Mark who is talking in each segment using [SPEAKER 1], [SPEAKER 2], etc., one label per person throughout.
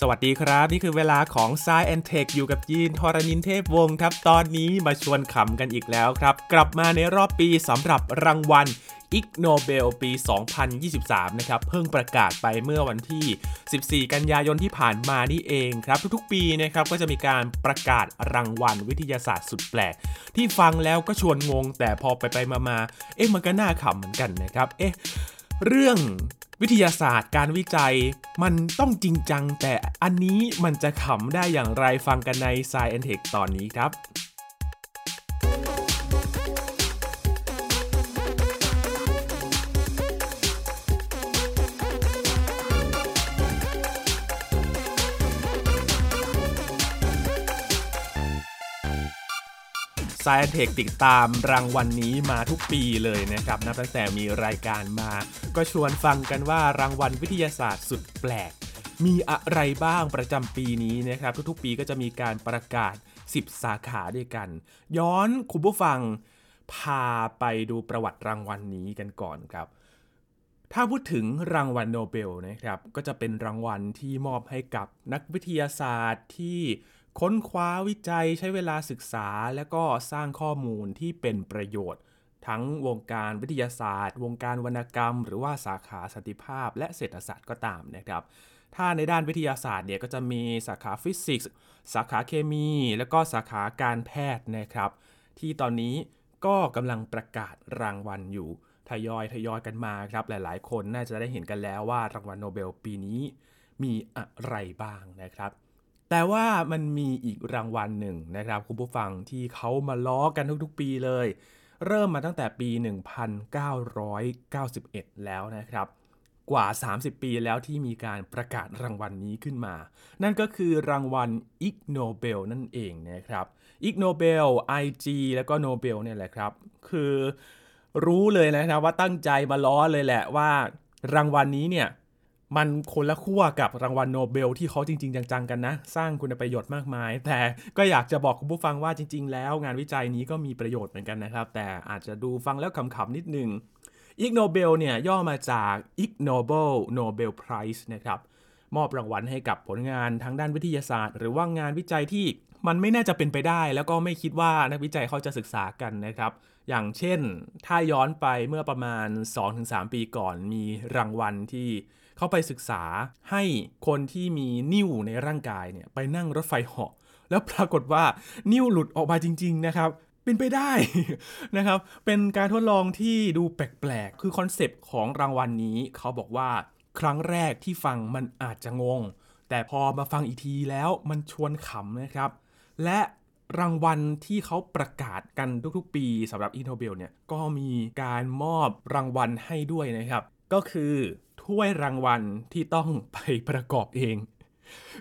[SPEAKER 1] สวัสดีครับ นี่คือเวลาของ s ซแอนเทคอยู่กับยีนทรณินเทพวงศ์ครับ ตอนนี้มาชวนขำกันอีกแล้วครับ กลับมาในรอบปีสำหรับรางวัลอิกโนเบลปี 2023 นะครับ เพิ่งประกาศไปเมื่อวันที่ 14 กันยายนที่ผ่านมานี่เองครับ ทุกๆ ปีนะครับก็จะมีการประกาศรางวัลวิทยาศาสตร์สุดแปลก ที่ฟังแล้วก็ชวนงง แต่พอไปไปมาๆเอ๊ะมันก็น่าขำเหมือนกันนะครับ เอ๊ะ เรื่องวิทยาศาสตร์การวิจัย มันต้องจริงจัง แต่อันนี้มันจะขำได้อย่างไรฟังกันใน Science Tech ตอนนี้ครับ สายเทคติดตามรางวัลนนี้มาทุกปีเลยนะครับนับตั้งแต่มีรายการมา ก็ชวนฟังกันว่ารางวัลวิทยาศาสตร์สุดแปลก มีอะไรบ้างประจำปีนี้นะครับ ทุกๆปีก็จะมีการประกาศ 10 สาขาด้วยกัน ย้อนคุณผู้ฟังพาไปดูประวัติรางวัลนนี้กันก่อนครับ ถ้าพูดถึงรางวัลโนเบลนะครับ ก็จะเป็นรางวัลที่มอบให้กับนักวิทยาศาสตร์ที่ ค้นคว้าวิจัยใช้เวลาศึกษา และก็สร้างข้อมูลที่เป็นประโยชน์ ทั้งวงการวิทยาศาสตร์ วงการวรรณกรรม หรือว่าสาขาสันติภาพ และเศรษฐศาสตร์ก็ตามนะครับ ถ้าในด้านวิทยาศาสตร์เนี่ยก็จะมีสาขาฟิสิกส์สาขาเคมี และก็สาขาการแพทย์นะครับ ที่ตอนนี้ก็กำลังประกาศรางวัลอยู่ทยอยทยอยกันมาครับ หลายๆ คนน่าจะได้เห็นกันแล้วว่ารางวัลโนเบลปีนี้มีอะไรบ้างนะครับ แต่ว่ามันมีอีกรางวัลหนึ่งนะครับ คุณผู้ฟังที่เขามาล้อกันทุกๆปีเลย เริ่มมาตั้งแต่ปี 1991 แล้วนะครับ กว่า 30 ปีแล้วที่มีการประกาศรางวัลนี้ขึ้นมา นั่นก็คือรางวัลอิกโนเบลนั่นเองนะครับอิกโนเบล IG แล้วก็โนเบลเนี่ยแหละครับ คือรู้เลยนะครับว่าตั้งใจมาล้อเลยแหละว่า รางวัลนี้เนี่ย มันคนละขั้วกับรางวัลโนเบลที่เขาจริง ๆ จัง ๆ กันนะ สร้างคุณประโยชน์มากมาย แต่ก็อยากจะบอกคุณผู้ฟังว่าจริง ๆ แล้วงานวิจัยนี้ก็มีประโยชน์เหมือนกันนะครับ แต่อาจจะดูฟังแล้วขำๆนิดนึงอิกโนเบลเนี่ยย่อมาจาก Ig Nobel Nobel Prize นะครับมอบรางวัลให้กับผลงานทางด้านวิทยาศาสตร์ หรือว่างานวิจัยที่มันไม่น่าจะเป็นไปได้ แล้วก็ไม่คิดว่านักวิจัยเขาจะศึกษากันนะครับ อย่างเช่นถ้าย้อนไปเมื่อประมาณ 2-3 ปีก่อนมีรางวัลที่ เขาไปศึกษาให้คนที่มีนิ่วในร่างกายเนี่ยไปนั่งรถไฟเหาะแล้วปรากฏว่านิ่วหลุดออกมาจริง ๆ นะครับเป็นไปได้นะครับ เป็นการทดลองที่ดูแปลกๆ คือคอนเซปต์ของรางวัลนนี้เขาบอกว่าครั้งแรกที่ฟังมันอาจจะงง แต่พอมาฟังอีกทีแล้วมันชวนขำนะครับ และรางวัลที่เขาประกาศกันทุกๆ ปีสำหรับ Ig Nobel เนี่ยก็มีการมอบรางวัลให้ด้วยนะครับ ก็คือ ถ้วยรางวัลที่ต้องไปประกอบเอง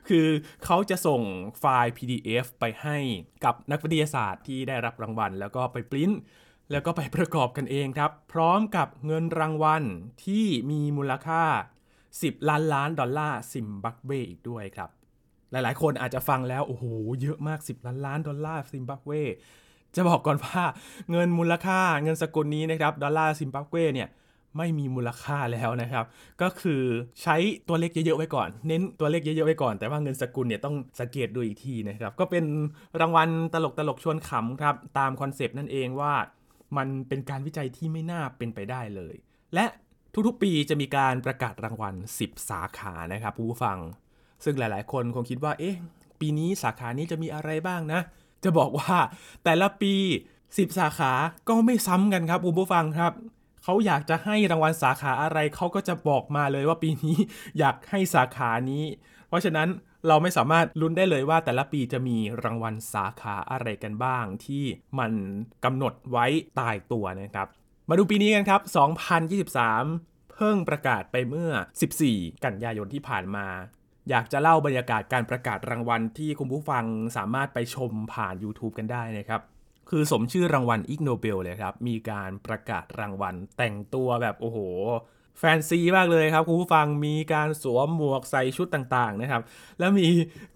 [SPEAKER 1] คือเขาจะส่งไฟล์ PDF ไปให้กับนักวิทยาศาสตร์ที่ได้รับรางวัล แล้วก็ไปปริ้นแล้วก็ไปประกอบกันเองครับ พร้อมกับเงินรางวัลที่มีมูลค่า 10 ล้านล้านดอลลาร์ซิมบับเวอีกด้วยครับ หลายๆ คนอาจจะฟังแล้ว โอ้โห เยอะมาก 10 ล้านล้านดอลลาร์ซิมบับเวจะบอกก่อนว่าเงินมูลค่าเงินสกุลนี้นะครับ ดอลลาร์ซิมบับเวเนี่ย ไม่มีมูลค่าแล้วนะครับ ก็คือใช้ตัวเลขเยอะๆไว้ก่อน เน้นตัวเลขเยอะๆไว้ก่อน แต่ว่าเงินสกุลเนี่ยต้องสังเกตดูอีกทีนะครับ ก็เป็นรางวัลตลกตลกชวนขำครับ ตามคอนเซปต์นั่นเองว่า มันเป็นการวิจัยที่ไม่น่าเป็นไปได้เลย และทุกๆปีจะมีการประกาศรางวัล 10 สาขานะครับผู้ฟัง ซึ่งหลายๆ คนคงคิดว่า เอ๊ะ ปีนี้สาขานี้จะมีอะไรบ้างนะ จะบอกว่าแต่ละปี 10 สาขาก็ไม่ซ้ำกันครับผู้ฟังครับ เขาอยากจะให้รางวัลสาขาอะไรเขาก็จะบอกมาเลยว่าปีนี้อยากให้สาขานี้ เพราะฉะนั้นเราไม่สามารถลุ้นได้เลยว่าแต่ละปีจะมีรางวัลสาขาอะไรกันบ้าง ที่มันกำหนดไว้ตายตัวนะครับ มาดูปีนี้กันครับ 2023 เพิ่งประกาศไปเมื่อ 14 กันยายนที่ผ่านมา อยากจะเล่าบรรยากาศการประกาศรางวัลที่คุณผู้ฟังสามารถไปชมผ่าน YouTube กันได้นะครับ คือสมชื่อรางวัลอิกโนเบลเลยครับ มีการประกาศรางวัลแต่งตัวแบบโอ้โห แฟนซีมากเลยครับ คุณผู้ฟังมีการสวมหมวกใส่ชุดต่างๆนะครับ แล้วมี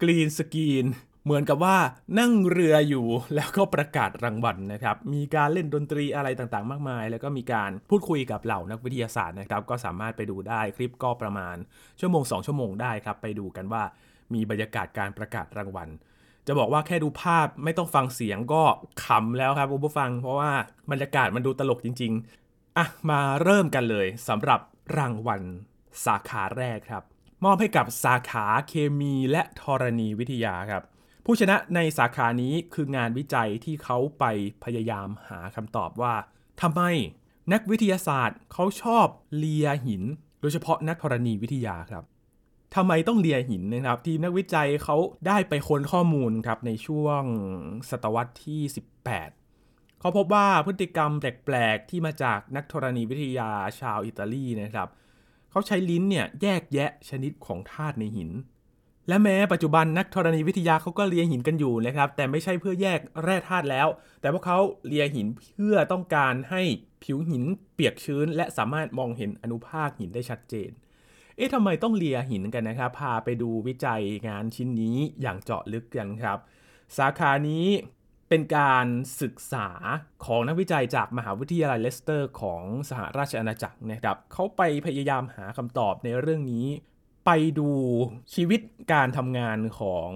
[SPEAKER 1] กรีนสกรีนเหมือนกับว่านั่งเรืออยู่แล้วก็ประกาศรางวัลนะครับ มีการเล่นดนตรีอะไรต่างๆ มากมาย แล้วก็มีการพูดคุยกับเหล่านักวิทยาศาสตร์นะครับ ก็สามารถไปดูได้คลิปก็ประมาณชั่วโมง 2 ชั่วโมงได้ครับ ไปดูกันว่ามีบรรยากาศการประกาศรางวัล จะบอกว่าแค่ดูภาพไม่ต้องฟังเสียงก็ขำแล้วครับคุณผู้ฟัง เพราะว่าบรรยากาศมันดูตลกจริง ๆ อะ มาเริ่มกันเลยสำหรับรางวัลสาขาแรกครับ มอบให้กับสาขาเคมีและธรณีวิทยาครับ ผู้ชนะในสาขานี้คืองานวิจัยที่เขาไปพยายามหาคำตอบว่าทำไมนักวิทยาศาสตร์เขาชอบเลียหิน โดยเฉพาะนักธรณีวิทยาครับ ทำไมต้องเลียหินนะครับ ที่นักวิจัยเขาได้ไปค้นข้อมูลครับในช่วงศตวรรษที่ 18 เขาพบว่าพฤติกรรมแปลกๆ ที่มาจากนักธรณีวิทยาชาวอิตาลีนะครับเขาใช้ลิ้นเนี่ยแยกแยะชนิดของธาตุในหิน และแม้ปัจจุบันนักธรณีวิทยาเขาก็เลียหินกันอยู่นะครับ แต่ไม่ใช่เพื่อแยกแร่ธาตุแล้ว แต่พวกเขาเลียหินเพื่อต้องการให้ผิวหินเปียกชื้น และสามารถมองเห็นอนุภาคหินได้ชัดเจน เอ๊ะทำไมต้องเลียหินกันนะครับ พาไปดูวิจัยงานชิ้นนี้อย่างเจาะลึกกันครับ สาขานี้เป็นการศึกษาของนักวิจัยจากมหาวิทยาลัยเลสเตอร์ของสหราชอาณาจักรนะครับเขาไปพยายามหาคำตอบในเรื่องนี้ ไปดูชีวิตการทำงานของ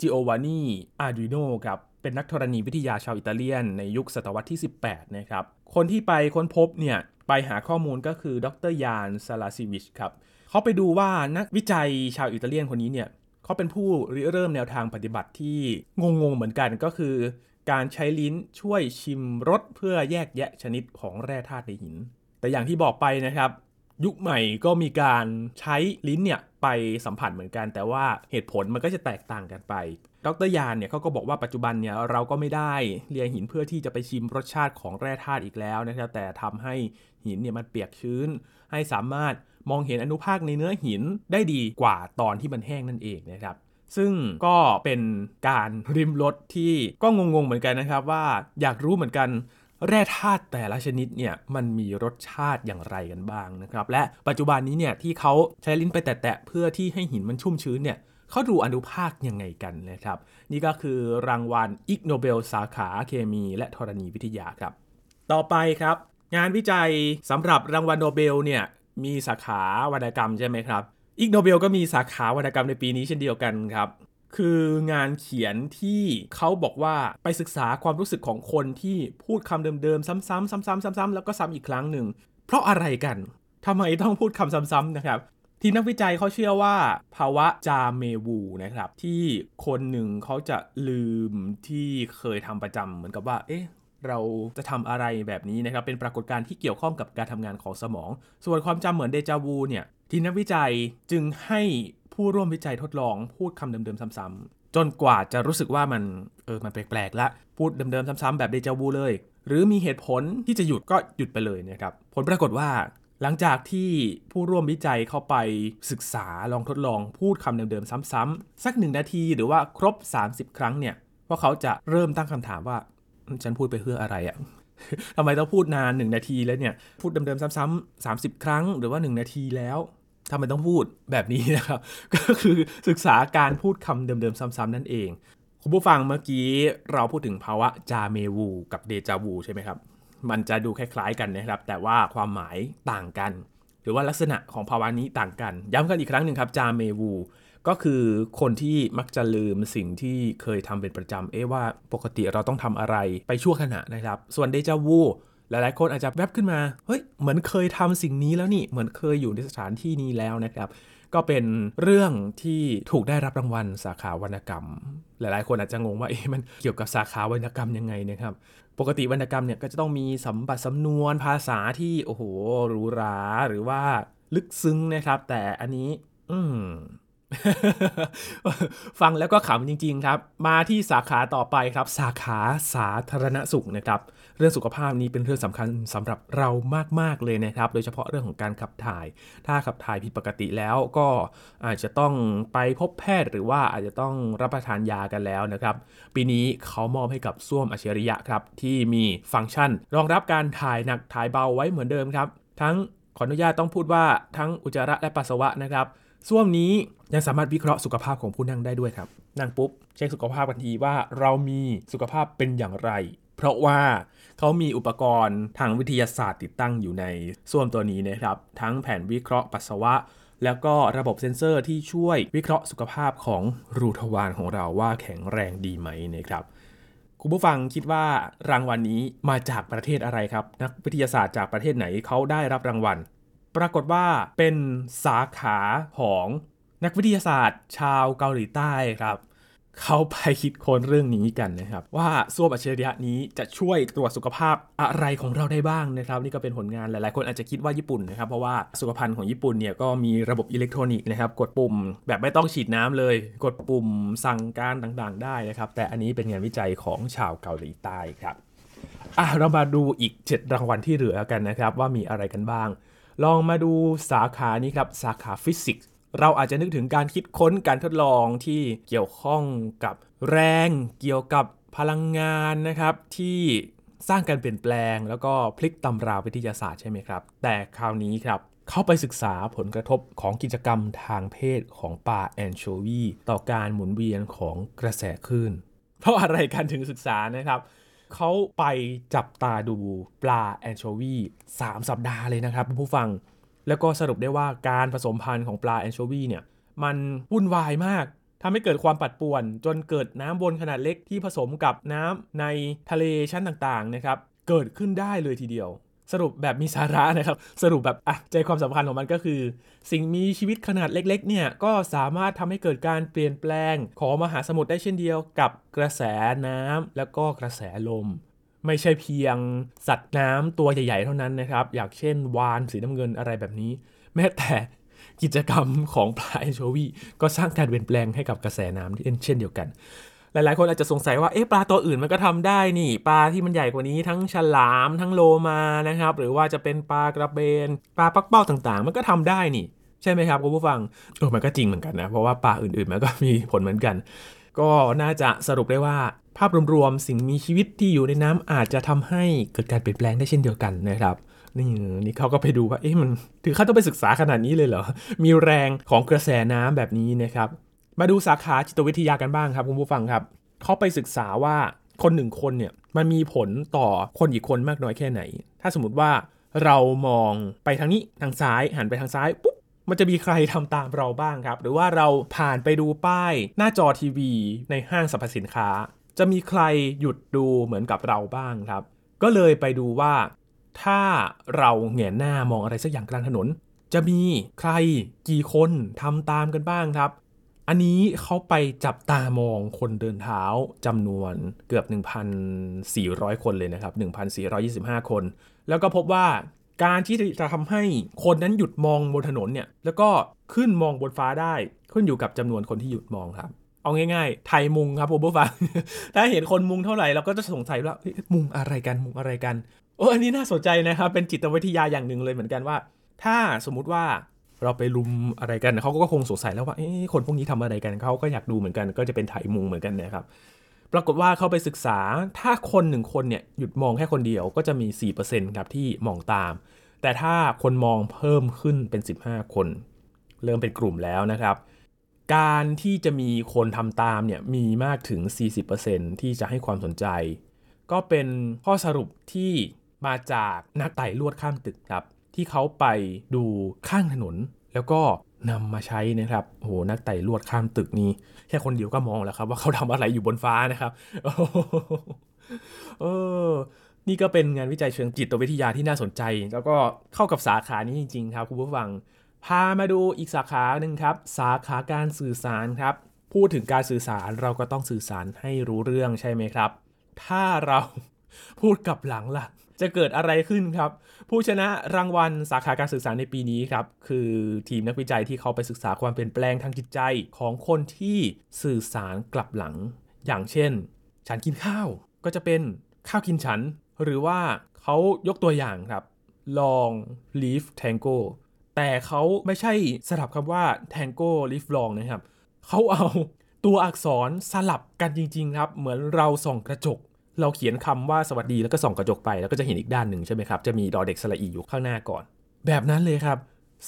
[SPEAKER 1] จิโอวานนีอาร์ดุยโนครับเป็นนักธรณีวิทยาชาวอิตาเลียนในยุคศตวรรษที่ 18 นะครับ คนที่ไปค้นพบเนี่ย ไปหาข้อมูลก็คือดร.ยานซาลาซีวิชครับ เขาไปดูว่านักวิจัยชาวอิตาเลียนคนนี้เนี่ยเขาเป็นผู้ริเริ่มแนวทางปฏิบัติที่งงๆเหมือนกันก็คือ การใช้ลิ้นช่วยชิมรสเพื่อแยกแยะชนิดของแร่ธาตุในหิน แต่อย่างที่บอกไปนะครับ ยุคใหม่ก็มีการใช้ลิ้นเนี่ยไปสัมผัสเหมือนกัน แต่ว่าเหตุผลมันก็จะแตกต่างกันไป ดรยานเนี่ยเขาก็บอกว่าปัจจุบันเนี่ยเราก็ไม่ได้เลียหินเพื่อที่จะไปชิมรสชาติของแร่ธาตุอีกแล้วนะครับแต่ทำให้หินเนี่ยมันเปียกชื้นให้สามารถ มองเห็นอนุภาคในเนื้อหินได้ดีกว่าตอนที่มันแห้งนั่นเองนะครับซึ่งก็เป็นการริมรถที่ก็งงๆเหมือนกันนะครับว่าอยากรู้เหมือนกันแร่ธาตุแต่ละชนิดเนี่ยมันมีรสชาติอย่างไรกันบ้างนะครับ และปัจจุบันนี้เนี่ยที่เขาใช้ลิ้นไปแตะๆเพื่อที่ให้หินมันชุ่มชื้นเนี่ยเขาดูอนุภาคยังไงกันนะครับ นี่ก็คือรางวัล Ig Nobel สาขาเคมีและธรณีวิทยาครับ ต่อไปครับ งานวิจัยสำหรับรางวัลโนเบลเนี่ย มีสาขาวรรณกรรมใช่ไหมครับ Ig Nobel ก็มีสาขาวรรณกรรมในปีนี้เช่นเดียวกันครับคืองานเขียนที่เขาบอกว่าไปศึกษาความรู้สึกของคนที่พูดคำเดิมๆ ซ้ำๆซ้ำๆซ้ำๆแล้วก็ซ้ำอีกครั้งหนึ่ง เพราะอะไรกันทำไมต้องพูดคำซ้ำๆนะครับ ที่นักวิจัยเขาเชื่อว่า ภาวะจาเมวูนะครับ ที่คนหนึ่งเขาจะลืมที่เคยทำประจำเหมือนกับว่า เอ๊ะ เราจะทำอะไรแบบนี้นะครับ เป็นปรากฏการณ์ที่เกี่ยวข้องกับการทำงานของสมอง ส่วนความจำเหมือนเดจาวูเนี่ย ทีมนักวิจัยจึงให้ผู้ร่วมวิจัยทดลองพูดคำเดิมๆซ้ำๆจนกว่าจะรู้สึกว่ามันเออมันแปลกๆละพูดเดิมๆซ้ำๆแบบเดจาวูเลย หรือมีเหตุผลที่จะหยุดก็หยุดไปเลยนะครับผลปรากฏว่าหลังจากที่ผู้ร่วมวิจัยเข้าไปศึกษาลองทดลองพูดคำเดิมๆซ้ำๆสักหนึ่งนาทีหรือว่าครบ 30 ครั้งเนี่ยพวกเขาจะเริ่มตั้งคำถามว่า ฉันพูดไปเพื่ออะไรอะทำไมต้องพูดนาน1นาทีแล้วเนี่ย พูดเดิมๆซ้ำๆ30ครั้งหรือว่า1นาทีแล้วทำไมต้องพูดแบบนี้นะครับ ก็คือศึกษาการพูดคำเดิมๆซ้ำๆนั่นเอง คุณผู้ฟังเมื่อกี้เราพูดถึงภาวะจาเมวูกับเดจาวูใช่ไหมครับ มันจะดูคล้ายๆกันนะครับ แต่ว่าความหมายต่างกัน หรือว่าลักษณะของภาวะนี้ต่างกัน ย้ำกันอีกครั้งหนึ่งครับจาเมวู ก็คือคนที่มักจะลืมสิ่งที่เคยทำเป็นประจำเอ๊ว่าปกติเราต้องทำอะไรไปชั่วขณะนะครับ ส่วนเดจาวูหลายๆคนอาจจะแวบขึ้นมาเฮ้ยเหมือนเคยทำสิ่งนี้แล้วนี่เหมือนเคยอยู่ในสถานที่นี้แล้วนะครับก็เป็นเรื่องที่ถูกได้รับรางวัลสาขาวรรณกรรม หลายๆ คนอาจจะงงว่าเอ๊ะมันเกี่ยวกับสาขาวรรณกรรมยังไงนะครับ ปกติวรรณกรรมเนี่ยก็จะต้องมีสัมบัติสำนวนภาษาที่โอ้โหหรูหราหรือว่าลึกซึ้งนะครับ แต่อันนี้ อืม ฟังแล้วก็ขำจริง ๆ ครับ มาที่สาขาต่อไปครับ สาขาสาธารณสุขนะครับ เรื่องสุขภาพนี้เป็นเรื่องสำคัญสำหรับเรามากๆเลยนะครับ โดยเฉพาะเรื่องของการขับถ่าย ถ้าขับถ่ายผิดปกติแล้วก็อาจจะต้องไปพบแพทย์หรือว่าอาจจะต้องรับประทานยากันแล้วนะครับ ปีนี้เขามอบให้กับส้วมอัจฉริยะครับ ที่มีฟังก์ชัน รองรับการถ่ายหนักถ่ายเบาไว้เหมือนเดิมครับ ทั้งขออนุญาตต้องพูดว่าทั้งอุจจาระและปัสสาวะนะครับ ส้วมนี้ยังสามารถวิเคราะห์สุขภาพของผู้นั่งได้ด้วยครับ นั่งปุ๊บ เช็คสุขภาพทันทีว่าเรามีสุขภาพเป็นอย่างไร เพราะว่าเขามีอุปกรณ์ทางวิทยาศาสตร์ติดตั้งอยู่ในส้วมตัวนี้นะครับ ทั้งแผ่นวิเคราะห์ปัสสาวะ แล้วก็ระบบเซ็นเซอร์ที่ช่วยวิเคราะห์สุขภาพของรูทวารของเราว่าแข็งแรงดีไหมนะครับคุณผู้ฟังคิดว่ารางวัลนนี้มาจากประเทศอะไรครับ นักวิทยาศาสตร์จากประเทศไหนเขาได้รับรางวัล ปรากฏว่าเป็นสาขาของนักวิทยาศาสตร์ ชาวเกาหลีใต้ครับเขาไปคิดค้นเรื่องนี้กันนะครับ ว่าส้วมอัจฉริยะนี้จะช่วยตรวจสุขภาพอะไรของเราได้บ้างนะครับ นี่ก็เป็นผลงานหลายๆ คนอาจจะคิดว่าญี่ปุ่นนะครับเพราะว่าสุขภัณฑ์ของญี่ปุ่นเนี่ยก็มีระบบอิเล็กทรอนิกส์นะครับ กดปุ่มแบบไม่ต้องฉีดน้ำเลย กดปุ่มสั่งการต่างๆ ได้นะครับ แต่อันนี้เป็นงานวิจัยของชาวเกาหลีใต้ครับอะเรามาดูอีก 7 รางวัลที่เหลือกันนะครับ ว่ามีอะไรกันบ้าง ลองมาดูสาขานี้ครับสาขาฟิสิกส์เราอาจจะนึกถึงการคิดค้นการทดลองที่เกี่ยวข้องกับแรงเกี่ยวกับพลังงานนะครับที่สร้างการเปลี่ยนแปลง แล้วก็พลิกตำราวิทยาศาสตร์ใช่ไหมครับ แต่คราวนี้ครับเข้าไปศึกษาผลกระทบของกิจกรรมทางเพศของปลาแอนโชวีต่อการหมุนเวียนของกระแสคลื่นเพราะอะไรกันถึงศึกษานะครับ เขาไปจับตาดูปลาแอนโชวี3 สัปดาห์เลยนะครับผู้ฟัง แล้วก็สรุปได้ว่าการผสมพันธุ์ของปลาแอนโชวีเนี่ย มันวุ่นวายมากทำให้เกิดความปัดป่วน จนเกิดน้ำวนขนาดเล็กที่ผสมกับน้ำในทะเลชั้นต่างๆนะครับ เกิดขึ้นได้เลยทีเดียว สรุปแบบมีสาระนะครับ สรุปแบบอะใจความสำคัญของมันก็คือ สิ่งมีชีวิตขนาดเล็กๆ เนี่ยก็สามารถทำให้เกิดการเปลี่ยนแปลงของมหาสมุทรได้เช่นเดียวกับกระแสน้ำแล้วก็กระแสลม ไม่ใช่เพียงสัตว์น้ำตัวใหญ่ๆ เท่านั้นนะครับ อย่างเช่นวานสีน้ำเงินอะไรแบบนี้ แม้แต่กิจกรรมของปลาแอนโชวีก็สร้างการเปลี่ยนแปลงให้กับกระแสน้ำเช่นเดียวกัน หลายๆ คนอาจจะสงสัยว่าเอ๊ะปลาตัวอื่นมันก็ทำได้นี่ ปลาที่มันใหญ่กว่านี้ทั้งฉลามทั้งโลมานะครับ หรือว่าจะเป็นปลากระเบน ปลาปักเป้าต่างๆ มันก็ทำได้นี่ ใช่ไหมครับคุณผู้ฟังเออมันก็จริงเหมือนกันนะเพราะว่าปลาอื่นๆมันก็มีผลเหมือนกัน ก็น่าจะสรุปได้ว่าภาพรวมๆสิ่งมีชีวิตที่อยู่ในน้ำอาจจะทำให้เกิดการเปลี่ยนแปลงได้เช่นเดียวกันนะครับนี่นี่เขาก็ไปดูว่าเอ๊ะมันถึงขั้นต้องไปศึกษาขนาดนี้เลยเหรอ มีแรงของกระแสน้ำแบบนี้นะครับ มาดูสาขาจิตวิทยากันบ้างครับคุณผู้ฟังครับเขาไปศึกษาว่าคนหนึ่งคนเนี่ยมันมีผลต่อคนอีกคนมากน้อยแค่ไหน ถ้าสมมติว่าเรามองไปทางนี้ทางซ้ายหันไปทางซ้ายปุ๊บมันจะมีใครทำตามเราบ้างครับ หรือว่าเราผ่านไปดูป้ายหน้าจอทีวีในห้างสรรพสินค้า จะมีใครหยุดดูเหมือนกับเราบ้างครับ ก็เลยไปดูว่า ถ้าเราเหงยหน้ามองอะไรสักอย่างกลางถนน จะมีใครกี่คนทำตามกันบ้างครับ อันนี้เขาไปจับตามองคนเดินเท้าจำนวนเกือบ 1,400 คนเลยนะครับ 1,425 คน แล้วก็พบว่าการที่จะทำให้คนนั้นหยุดมองบนถนนเนี่ย แล้วก็ขึ้นมองบนฟ้าได้ ขึ้นอยู่กับจำนวนคนที่หยุดมองครับ เอาง่ายๆ ไทยมุงครับผมผู้ฟัง ถ้าเห็นคนมุงเท่าไหร่เราก็จะสงสัยว่ามุงอะไรกันมุงอะไรกันโอ้อันนี้น่าสนใจนะครับ เป็นจิตวิทยาอย่างหนึ่งเลยเหมือนกันว่า ถ้าสมมุติว่า เราไปลุมอะไรกันเขาก็คงสงสัยแล้วว่าคนพวกนี้ทำอะไรกันเขาก็อยากดูเหมือนกัน ก็จะเป็นไถมุงเหมือนกันนะครับ ปรากฏว่าเขาไปศึกษาถ้าคนหนึ่งคนเนี่ยหยุดมองแค่คนเดียวก็จะมี 4%ครับที่มองตาม แต่ถ้าคนมองเพิ่มขึ้นเป็น 15 คน เริ่มเป็นกลุ่มแล้วนะครับ การที่จะมีคนทำตามเนี่ยมีมากถึง 40%ที่จะให้ความสนใจ ก็เป็นข้อสรุปที่มาจากนักไต่ลวดข้ามตึกครับ ที่เขาไปดูข้างถนน แล้วก็นำมาใช้นะครับโอ้โหนักไต่ลวดข้ามตึกนี้ แค่คนเดียวก็มองแล้วครับ ว่าเขาทำอะไรอยู่บนฟ้านะครับเออนี่ก็เป็นงานวิจัยเชิงจิตวิทยาที่น่าสนใจ แล้วก็เข้ากับสาขานี้จริง ๆ ครับคุณผู้ฟัง พามาดูอีกสาขาหนึ่งครับ สาขาการสื่อสารครับ พูดถึงการสื่อสารเราก็ต้องสื่อสารให้รู้เรื่องใช่ไหมครับ ถ้าเราพูดกับหลังล่ะ จะเกิดอะไรขึ้นครับ ผู้ชนะรางวัลสาขาการสื่อสารในปีนี้ครับ คือทีมนักวิจัยที่เขาไปศึกษาความเปลี่ยนแปลงทางจิตใจของคนที่สื่อสารกลับหลัง อย่างเช่น ฉันกินข้าวก็จะเป็นข้าวกินฉัน หรือว่าเขายกตัวอย่างครับ long leave tango แต่เขาไม่ใช่สลับคำว่า Tango Live Long นะครับเขาเอาตัวอักษรสลับกันจริง ๆ ครับ เหมือนเราส่องกระจก เราเขียนคำว่าสวัสดีแล้วก็ส่องกระจกไปแล้วก็จะเห็นอีกด้านหนึ่งใช่ไหมครับ จะมีดอเด็กสระอีอยู่ข้างหน้าก่อน แบบนั้นเลยครับ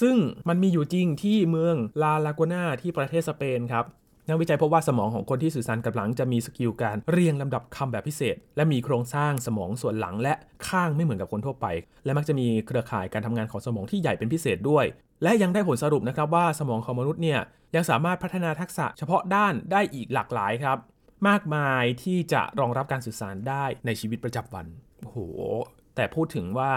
[SPEAKER 1] ซึ่งมันมีอยู่จริงที่เมืองลาลากูนาที่ประเทศสเปนครับนักวิจัยพบว่าสมองของคนที่สื่อสารกลับหลังจะมี skill การเรียงลำดับคำแบบพิเศษ และมีโครงสร้างสมองส่วนหลังและข้างไม่เหมือนกับคนทั่วไป และมักจะมีเครือข่ายการทำงานของสมองที่ใหญ่เป็นพิเศษด้วย และยังได้ผลสรุปนะครับว่าสมองของมนุษย์เนี่ยยังสามารถพัฒนาทักษะเฉพาะด้านได้อีกหลากหลายครับ มากมายที่จะรองรับการสื่อสารได้ในชีวิตประจำวันโอ้โห แต่พูดถึงว่า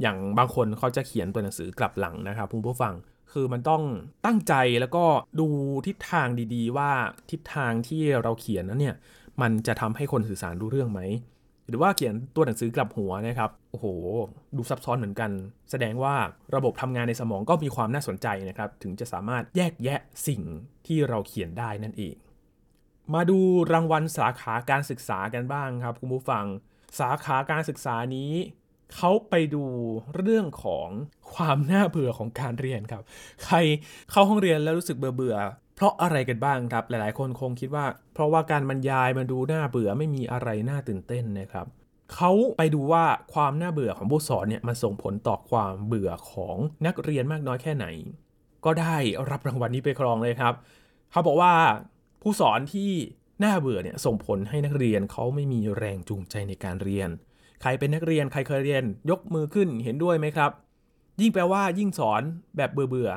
[SPEAKER 1] อย่างบางคนเขาจะเขียนตัวหนังสือกลับหลังนะครับคุณผู้ฟังคือมันต้องตั้งใจแล้วก็ดูทิศทางดีๆ ว่าทิศทางที่เราเขียนนั้นเนี่ยมันจะทำให้คนสื่อสารรู้เรื่องไหม หรือว่าเขียนตัวหนังสือกลับหัวนะครับโอ้โห ดูซับซ้อนเหมือนกัน แสดงว่าระบบทำงานในสมองก็มีความน่าสนใจนะครับ ถึงจะสามารถแยกแยะสิ่งที่เราเขียนได้นั่นเอง มาดูรางวัลสาขาการศึกษากันบ้างครับคุณผู้ฟัง สาขาการศึกษานี้เขาไปดูเรื่องของความน่าเบื่อของการเรียนครับ ใครเข้าห้องเรียนแล้วรู้สึกเบื่อเบื่อเพราะอะไรกันบ้างครับ หลายๆ คนคงคิดว่า เพราะว่าการบรรยายมันดูน่าเบื่อไม่มีอะไรน่าตื่นเต้นนะครับเขาไปดูว่าความน่าเบื่อของผู้สอนเนี่ยมันส่งผลต่อความเบื่อของนักเรียนมากน้อยแค่ไหน ก็ได้รับรางวัลนี้ไปครองเลยครับเขาบอกว่า ผู้สอนที่น่าเบื่อเนี่ยส่งผลให้นักเรียนเขาไม่มีแรงจูงใจในการเรียน ใครเป็นนักเรียนใครเคยเรียนยกมือขึ้นเห็นด้วยไหมครับ ยิ่งแปลว่ายิ่งสอนแบบเบื่อเบื่อ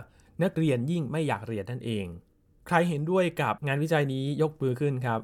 [SPEAKER 1] นักเรียนยิ่งไม่อยากเรียนนั่นเอง ใครเห็นด้วยกับงานวิจัยนี้ยกมือขึ้นครับ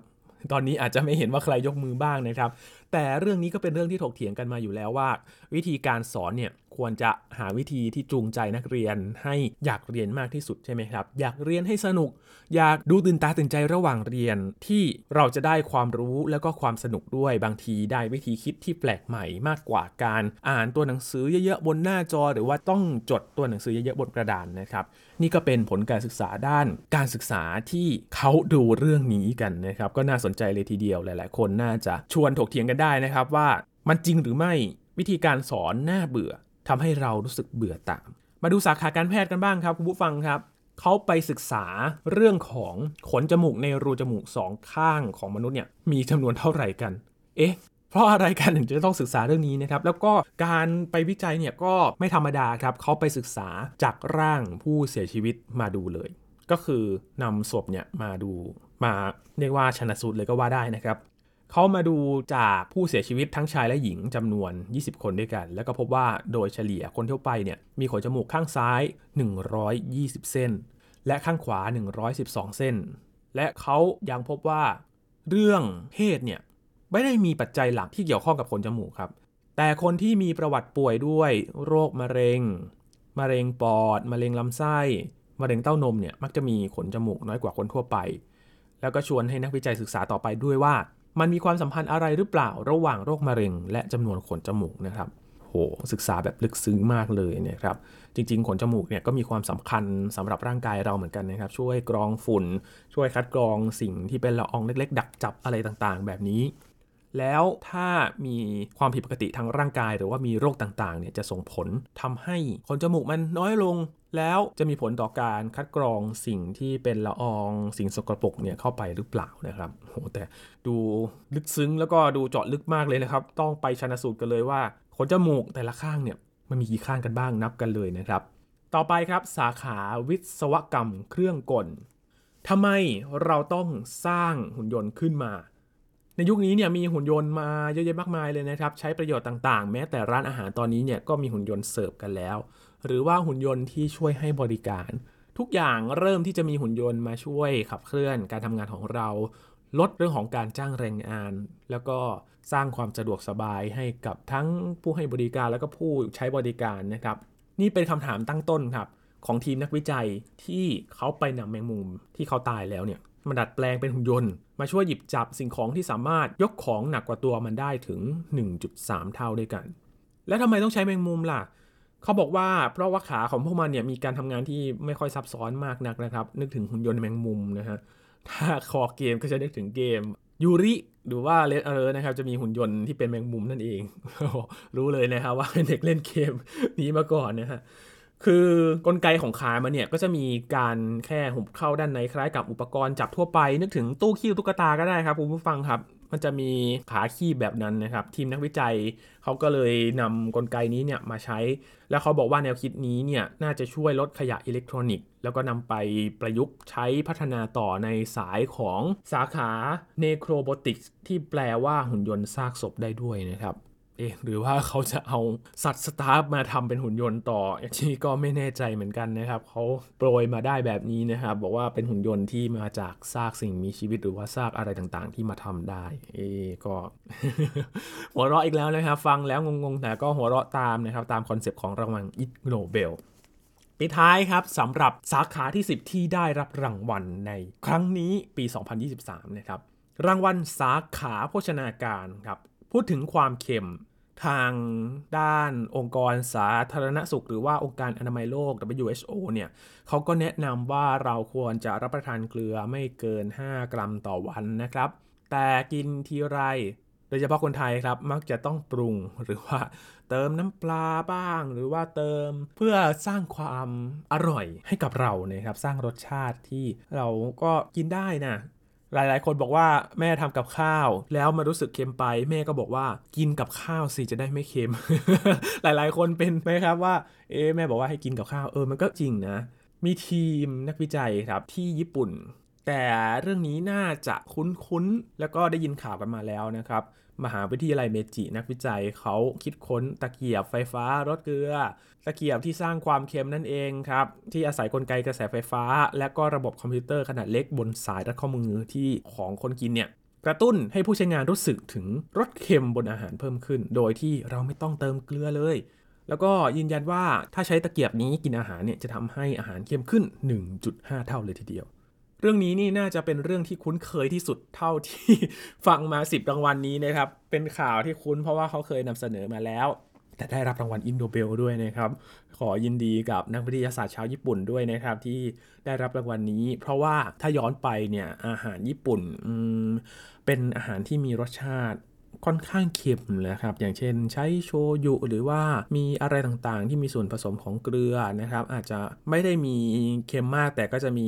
[SPEAKER 1] ตอนนี้อาจจะไม่เห็นว่าใครยกมือบ้างนะครับ แต่เรื่องนี้ก็เป็นเรื่องที่ถกเถียงกันมาอยู่แล้วว่า วิธีการสอนเนี่ยควรจะหาวิธีที่จูงใจนักเรียนให้อยากเรียนมากที่สุดใช่ไหมครับ อยากเรียนให้สนุก อยากดูตื่นตาตื่นใจระหว่างเรียนที่เราจะได้ความรู้แล้วก็ความสนุกด้วยบางทีได้วิธีคิดที่แปลกใหม่มากกว่าการอ่านตัวหนังสือเยอะๆบนหน้าจอ หรือว่าต้องจดตัวหนังสือเยอะๆบนกระดานนะครับ นี่ก็เป็นผลการศึกษาด้านการศึกษาที่เขาดูเรื่องนี้กันนะครับ ก็น่าสนใจเลยทีเดียวหลาย ๆ คนน่าจะชวนถกเถียงกันได้นะครับว่ามันจริงหรือไม่วิธีการสอนน่าเบื่อทำให้เรารู้สึกเบื่อตาม มาดูสาขาการแพทย์กันบ้างครับคุณผู้ฟังครับเขาไปศึกษาเรื่องของขนจมูกในรูจมูกสองข้างของมนุษย์เนี่ยมีจำนวนเท่าไหร่กัน เอ๊ะเพราะอะไรกันถึงจะต้องศึกษาเรื่องนี้นะครับ แล้วก็การไปวิจัยเนี่ยก็ไม่ธรรมดาครับเขาไปศึกษาจากร่างผู้เสียชีวิตมาดูเลย ก็คือนำศพเนี่ยมาดูมาเรียกว่าชนะสูตรเลยก็ว่าได้นะครับ เขามาดูจากผู้เสียชีวิตทั้งชายและหญิงจำนวน 20 คนด้วยกัน แล้วก็พบว่าโดยเฉลี่ยคนทั่วไปเนี่ยมีขนจมูกข้างซ้าย 120 เส้น และข้างขวา 112 เส้น และเขายังพบว่าเรื่องเพศเนี่ยไม่ได้มีปัจจัยหลักที่เกี่ยวข้องกับขนจมูกครับ แต่คนที่มีประวัติป่วยด้วยโรคมะเร็ง มะเร็งปอด มะเร็งลำไส้ มะเร็งเต้านมเนี่ยมักจะมีขนจมูกน้อยกว่าคนทั่วไป แล้วก็ชวนให้นักวิจัยศึกษาต่อไปด้วยว่า มันมีความสัมพันธ์อะไรหรือเปล่าระหว่างโรคมะเร็ง และจำนวนขนจมูกนะครับโหศึกษาแบบลึกซึ้งมากเลยนะครับ จริง ๆ ขนจมูกเนี่ยก็มีความสำคัญสำหรับร่างกายเราเหมือนกันนะครับ ช่วยกรองฝุ่น ช่วยคัดกรองสิ่งที่เป็นละอองเล็ก ๆ ดักจับอะไรต่างๆ แบบนี้ แล้วถ้ามีความผิดปกติทางร่างกาย หรือว่ามีโรคต่างๆเนี่ยจะส่งผลทำให้ขนจมูกมันน้อยลง แล้วจะมีผลต่อการคัดกรองสิ่งที่เป็นละอองสิ่งสกปรกเนี่ยเข้าไปหรือเปล่านะครับโหแต่ดูลึกซึ้งแล้วก็ดูเจาะลึกมากเลยนะครับ ต้องไปชันสูตรกันเลยว่าขนจมูกแต่ละข้างเนี่ยมันมีกี่ข้างกันบ้างนับกันเลยนะครับ ต่อไปครับสาขาวิศวกรรมเครื่องกลทำไมเราต้องสร้างหุ่นยนต์ขึ้นมา ในยุคนี้เนี่ยมีหุ่นยนต์มาเยอะแยะมากมายเลยนะครับ ใช้ประโยชน์ต่างๆ แม้แต่ร้านอาหารตอนนี้เนี่ยก็มีหุ่นยนต์เสิร์ฟกันแล้ว หรือว่าหุ่นยนต์ที่ช่วยให้บริการ ทุกอย่างเริ่มที่จะมีหุ่นยนต์มาช่วยขับเคลื่อนการทำงานของเรา ลดเรื่องของการจ้างแรงงาน แล้วก็สร้างความสะดวกสบายให้กับทั้งผู้ให้บริการแล้วก็ผู้ใช้บริการนะครับ นี่เป็นคำถามตั้งต้นครับ ของทีมนักวิจัยที่เขาไปนำแมงมุมที่เขาตายแล้วเนี่ยมาดัดแปลงเป็นหุ่นยนต์ มาช่วยหยิบจับสิ่งของที่สามารถยกของหนักกว่าตัวมันได้ถึง 1.3 เท่าด้วยกัน และทำไมต้องใช้แมงมุมล่ะ เขาบอกว่าเพราะว่าขาของพวกมันเนี่ยมีการทำงานที่ไม่ค่อยซับซ้อนมากนักนะครับ นึกถึงหุ่นยนต์แมงมุมนะฮะ ถ้าคอเกมก็จะนึกถึงเกมยูริหรือว่าเลดเออร์นะครับจะมีหุ่นยนต์ที่เป็นแมงมุมนั่นเอง รู้เลยนะครับว่าเป็นเด็กเล่นเกมนี้มาก่อนนะฮะ คือกลไกของขามันเนี่ยก็จะมีการแค่หุบเข้าด้านในคล้ายกับอุปกรณ์จับทั่วไป นึกถึงตู้ขี้ตุ๊กตาก็ได้ครับคุณผู้ฟังครับ มันจะมีขาคีบแบบนั้นนะครับ ทีมนักวิจัยเขาก็เลยนำกลไกนี้เนี่ยมาใช้ แล้วเขาบอกว่าแนวคิดนี้เนี่ยน่าจะช่วยลดขยะอิเล็กทรอนิกส์ แล้วก็นำไปประยุกต์ใช้พัฒนาต่อในสายของสาขาnecrobotics ที่แปลว่าหุ่นยนต์ซากศพได้ด้วยนะครับ เอ๊ะหรือว่าเขาจะเอาสัตว์สตัฟฟ์มาทำเป็นหุ่นยนต์ต่ออันนี้ก็ไม่แน่ใจเหมือนกันนะครับเขาโปรยมาได้แบบนี้นะครับบอกว่าเป็นหุ่นยนต์ที่มาจากซากสิ่งมีชีวิตหรือว่าซากอะไรต่างๆ ที่มาทำได้ เอก็หัวเราะอีกแล้วนะครับ ฟังแล้วงงๆแต่ก็หัวเราะตามนะครับ ตามคอนเซปต์ของรางวัลอิกโนเบลปิดท้ายครับสำหรับสาขาที่ 10 ที่ได้รับรางวัลในครั้งนี้ปี 2023 นะครับ รางวัลสาขาโภชนาการครับ พูดถึงความเค็ม ทางด้านองค์กรสาธารณสุข หรือว่าองค์การอนามัยโลก WHO เนี่ยเขาก็แนะนำว่าเราควรจะรับประทานเกลือไม่เกิน 5 กรัมต่อวันนะครับ แต่กินทีไรโดยเฉพาะคนไทยครับมักจะต้องปรุงหรือว่าเติมน้ำปลาบ้าง หรือว่าเติมเพื่อสร้างความอร่อยให้กับเรานะครับ สร้างรสชาติที่เราก็กินได้นะ หลายๆ คนบอกว่าแม่ทำกับข้าว แล้วมารู้สึกเค็มไป แม่ก็บอกว่ากินกับข้าวสิจะได้ไม่เค็ม หลายๆ คนเป็นไหมครับว่า เอ๊แม่บอกว่าให้กินกับข้าวเออมันก็จริงนะ มีทีมนักวิจัยครับที่ญี่ปุ่น แต่เรื่องนี้น่าจะคุ้นๆ แล้วก็ได้ยินข่าวกันมาแล้วนะครับ มหาวิทยาลัยเมจินักวิจัยเขาคิดค้นตะเกียบไฟฟ้าลดเกลือ ตะเกียบที่สร้างความเค็มนั่นเองครับ ที่อาศัยกลไกกระแสไฟฟ้า และก็ระบบคอมพิวเตอร์ขนาดเล็กบนสายรัดข้อมือที่ของคนกินเนี่ยกระตุ้นให้ผู้ใช้งานรู้สึกถึงรสเค็มบนอาหารเพิ่มขึ้น โดยที่เราไม่ต้องเติมเกลือเลย แล้วก็ยืนยันว่าถ้าใช้ตะเกียบนี้กินอาหารเนี่ยจะทำให้อาหารเค็มขึ้น 1.5 เท่าเลยทีเดียว เรื่องนี้นี่น่าจะเป็นเรื่องที่คุ้นเคยที่สุดเท่าที่ฟังมา 10 รางวัลนนี้นะครับ เป็นข่าวที่คุ้นเพราะว่าเขาเคยนำเสนอมาแล้ว แต่ได้รับรางวัลอินโดเบลด้วยนะครับ ขอยินดีกับนักวิทยาศาสตร์ชาวญี่ปุ่นด้วยนะครับ ที่ได้รับรางวัลนนี้ เพราะว่าถ้าย้อนไปเนี่ยอาหารญี่ปุ่นเป็นอาหารที่มีรสชาติ ค่อนข้างเค็มนะครับ อย่างเช่นใช้โชยุหรือว่ามีอะไรต่างๆ ที่มีส่วนผสมของเกลือนะครับ อาจจะไม่ได้มีเค็มมาก แต่ก็จะมี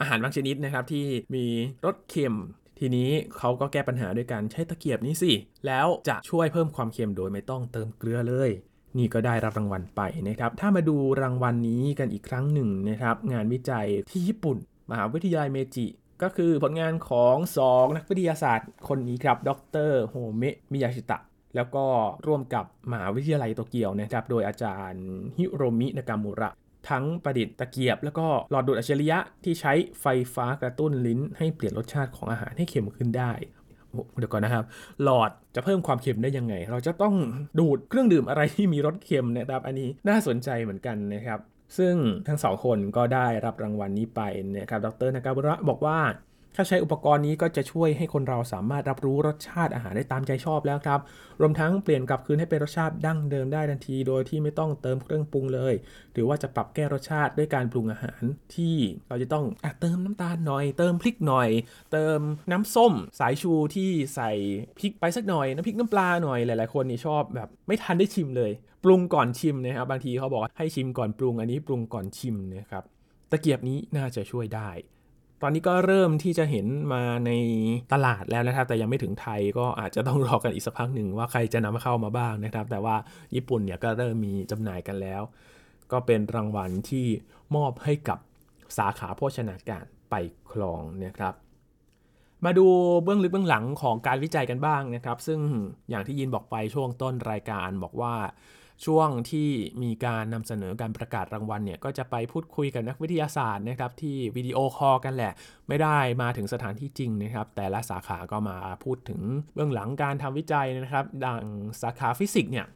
[SPEAKER 1] อาหารบางชนิดนะครับที่มีรสเค็มทีนี้เขาก็แก้ปัญหาด้วยการใช้ตะเกียบนี้สิ แล้วจะช่วยเพิ่มความเค็มโดยไม่ต้องเติมเกลือเลย นี่ก็ได้รับรางวัลไปนะครับ ถ้ามาดูรางวัลนนี้กันอีกครั้งหนึ่งนะครับ งานวิจัยที่ญี่ปุ่น มหาวิทยาลัยเมจิ ก็คือผลงานของ 2 นักวิทยาศาสตร์คนนี้ครับ ดรโฮเมะมิยาชิตะ แล้วก็ร่วมกับมหาวิทยาลัยโตเกียวนะครับ โดยอาจารย์ฮิโรมินากามุระ ทั้งประดิษฐ์ตะเกียบ แล้วก็หลอดดูดอัจฉริยะที่ใช้ไฟฟ้ากระตุ้นลิ้น ให้เปลี่ยนรสชาติของอาหารให้เค็มขึ้นได้เดี๋ยวก่อนนะครับ หลอดจะเพิ่มความเค็มได้ยังไง เราจะต้องดูดเครื่องดื่มอะไรที่มีรสเค็มนะครับ อันนี้น่าสนใจเหมือนกันนะครับ ซึ่งทั้งสองคนก็ได้รับรางวัลนี้ไปนะครับ ดรนากาบุระบอกว่า ถ้าใช้อุปกรณ์นี้ก็จะช่วยให้คนเราสามารถรับรู้รสชาติอาหารได้ตามใจชอบแล้วครับ รวมทั้งเปลี่ยนกลับคืนให้เป็นรสชาติดั้งเดิมได้ทันที โดยที่ไม่ต้องเติมเครื่องปรุงเลย หรือว่าจะปรับแก้รสชาติด้วยการปรุงอาหารที่เราจะต้องอเติมน้ำตาลหน่อย เติมพริกหน่อย เติมน้ำส้ม สายชูที่ใส่พริกไปสักหน่อยน้ำพริกน้ำปลาหน่อยหลาย ๆ คนนี่ชอบแบบไม่ทันได้ชิมเลย ปรุงก่อนชิมนะครับบางทีเขาบอกให้ชิมก่อนปรุงอันนี้ปรุงก่อนชิมนะครับตะเกียบนี้น่าจะช่วยได้ ตอนนี้ก็เริ่มที่จะเห็นมาในตลาดแล้วนะครับ แต่ยังไม่ถึงไทยก็อาจจะต้องรอกันอีกสักพักหนึ่งว่าใครจะนำเข้ามาบ้างนะครับ แต่ว่าญี่ปุ่นเนี่ยก็เริ่มมีจำหน่ายกันแล้ว ก็เป็นรางวัลที่มอบให้กับสาขาโภชนาการไปครองนะครับ มาดูเบื้องลึกเบื้องหลังของการวิจัยกันบ้างนะครับ ซึ่งอย่างที่ยินบอกไปช่วงต้นรายการบอกว่า ช่วงที่มีการนำเสนอการประกาศรางวัลเนี่ยก็จะไปพูดคุยกับนักวิทยาศาสตร์นะครับที่วิดีโอคอลกันแหละ ไม่ได้มาถึงสถานที่จริงนะครับ แต่ละสาขาก็มาพูดถึงเบื้องหลังการทำวิจัยนะครับ ด้านสาขาฟิสิกส์เนี่ย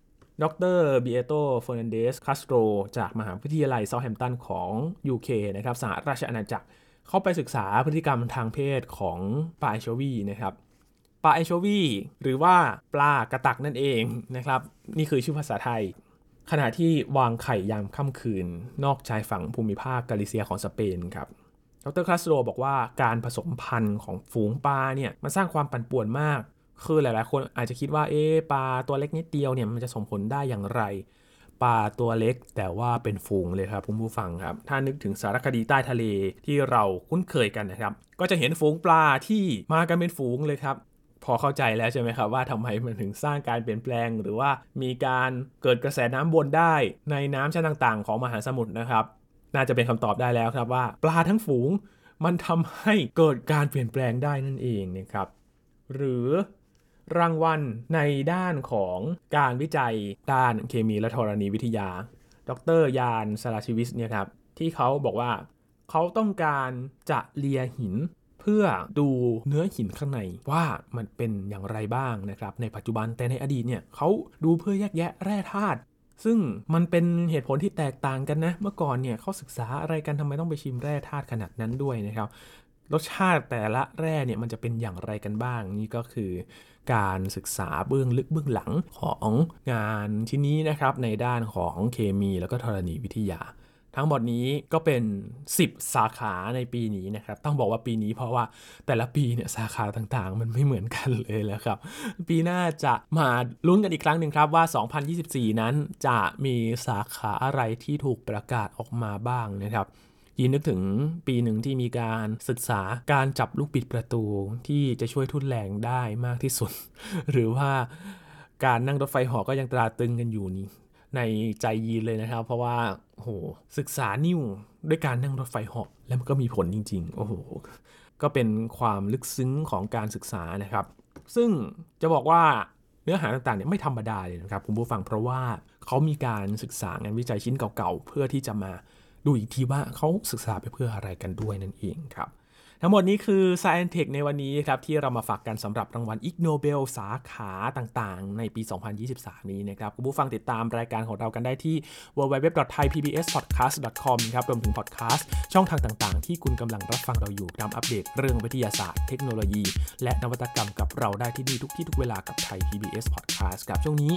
[SPEAKER 1] ดรเบียโตเฟอร์นันเดสคาสโตรจากมหาวิทยาลัยเซาท์แฮมป์ตันของ UK นะครับสหราชอาณาจักร เข้าไปศึกษาพฤติกรรมทางเพศของปลาแอนโชวีนะครับ ปลาแอนโชวีหรือว่าปลากระตักนั่นเองนะครับ นี่คือชื่อภาษาไทย ขณะที่วางไข่ยามค่ำคืน นอกชายฝั่งภูมิภาคกาลิเซียของสเปนครับดรคลาสโตรบอกว่าการผสมพันธุ์ของฝูงปลาเนี่ยมันสร้างความปั่นป่วนมาก คือหลายๆ คนอาจจะคิดว่าเอ๊ปลาตัวเล็กนิดเดียวเนี่ยมันจะส่งผลได้อย่างไรปลาตัวเล็กแต่ว่าเป็นฝูงเลยครับคุณผู้ฟังครับ ถ้านึกถึงสารคดีใต้ทะเลที่เราคุ้นเคยกันนะครับ ก็จะเห็นฝูงปลาที่มากันเป็นฝูงเลยครับ อเข้าใจแล้วใช่ไหมครับว่าทำไมมันถึงสร้างการเปลี่ยนแปลง หรือว่ามีการเกิดกระแสน้ำวนได้ในน้ำชั้นต่างๆ ของมหาสมุทรนะครับ น่าจะเป็นคำตอบได้แล้วครับว่า ปลาทั้งฝูงมันทำให้เกิดการเปลี่ยนแปลงได้นั่นเองนะครับ หรือรางวัลในด้านของการวิจัยด้านเคมีและธรณีวิทยา ดรยานสลาชิวิสเนี่ยครับที่เขาบอกว่าเขาต้องการจะเลียหิน เพื่อดูเนื้อหินข้างในว่ามันเป็นอย่างไรบ้างนะครับในปัจจุบันแต่ในอดีตเนี่ยเขาดูเพื่อแยกแยะแร่ธาตุซึ่งมันเป็นเหตุผลที่แตกต่างกันนะ เมื่อก่อนเนี่ยเขาศึกษาอะไรกันทำไมต้องไปชิมแร่ธาตุขนาดนั้นด้วยนะครับ รสชาติแต่ละแร่เนี่ยมันจะเป็นอย่างไรกันบ้าง นี่ก็คือ การศึกษาเบื้องลึกเบื้องหลังของงานชิ้นนี้นะครับ ในด้านของเคมีแล้วก็ธรณีวิทยา ทั้งหมดนี้ก็เป็น 10 สาขาในปีนี้นะครับ ต้องบอกว่าปีนี้เพราะว่าแต่ละปีเนี่ยสาขาต่างๆ มันไม่เหมือนกันเลยแล้วครับ ปีหน้าจะมาลุ้นกันอีกครั้งหนึ่งครับว่า 2024 นั้นจะมีสาขาอะไรที่ถูกประกาศออกมาบ้างนะครับยินนึกถึงปีหนึ่งที่มีการศึกษาการจับลูกบิดประตูที่จะช่วยทุ่นแรงได้มากที่สุด หรือว่าการนั่งรถไฟหาะก็ยังตราตึงกันอยู่นี่ ในใจยีนเลยนะครับ เพราะว่าโหศึกษานิ่วด้วยการนั่งรถไฟเหาะแล้วมันก็มีผลจริง ๆ โอ้โห ก็เป็นความลึกซึ้งของการศึกษานะครับ ซึ่งจะบอกว่าเนื้อหาต่างๆเนี่ยไม่ธรรมดาเลยนะครับคุณผู้ฟังเพราะว่าเขามีการศึกษางานวิจัยชิ้นเก่าๆ เพื่อที่จะมาดูอีกทีว่าเขาศึกษาไปเพื่ออะไรกันด้วยนั่นเองครับ ทั้งหมดนี้คือ Science Tech ในวันนี้ครับที่เรามาฝากกันสำหรับรางวัล Ig Nobel สาขาต่างๆ ในปี 2023 นี้นะครับคุณผู้ฟังติดตามรายการของเรากันได้ที่ www.thaipbspodcast.com ครับรวมถึงพอดแคสต์ช่องทางต่างๆ ที่คุณกำลังรับฟังเราอยู่นำอัปเดตเรื่องวิทยาศาสตร์ เทคโนโลยี และนวัตกรรมกับเราได้ที่นี่ทุกที่ทุกเวลากับไทย PBS Podcast กับช่วงนี้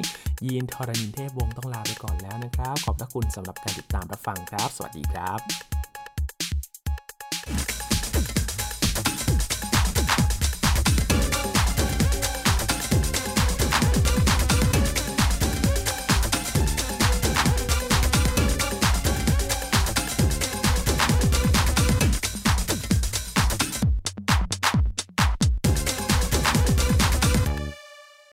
[SPEAKER 1] ยีนทรณินเทพวงศ์ต้องลาไปก่อนแล้วนะครับ ขอบพระคุณสำหรับการติดตามรับฟังครับ สวัสดีครับ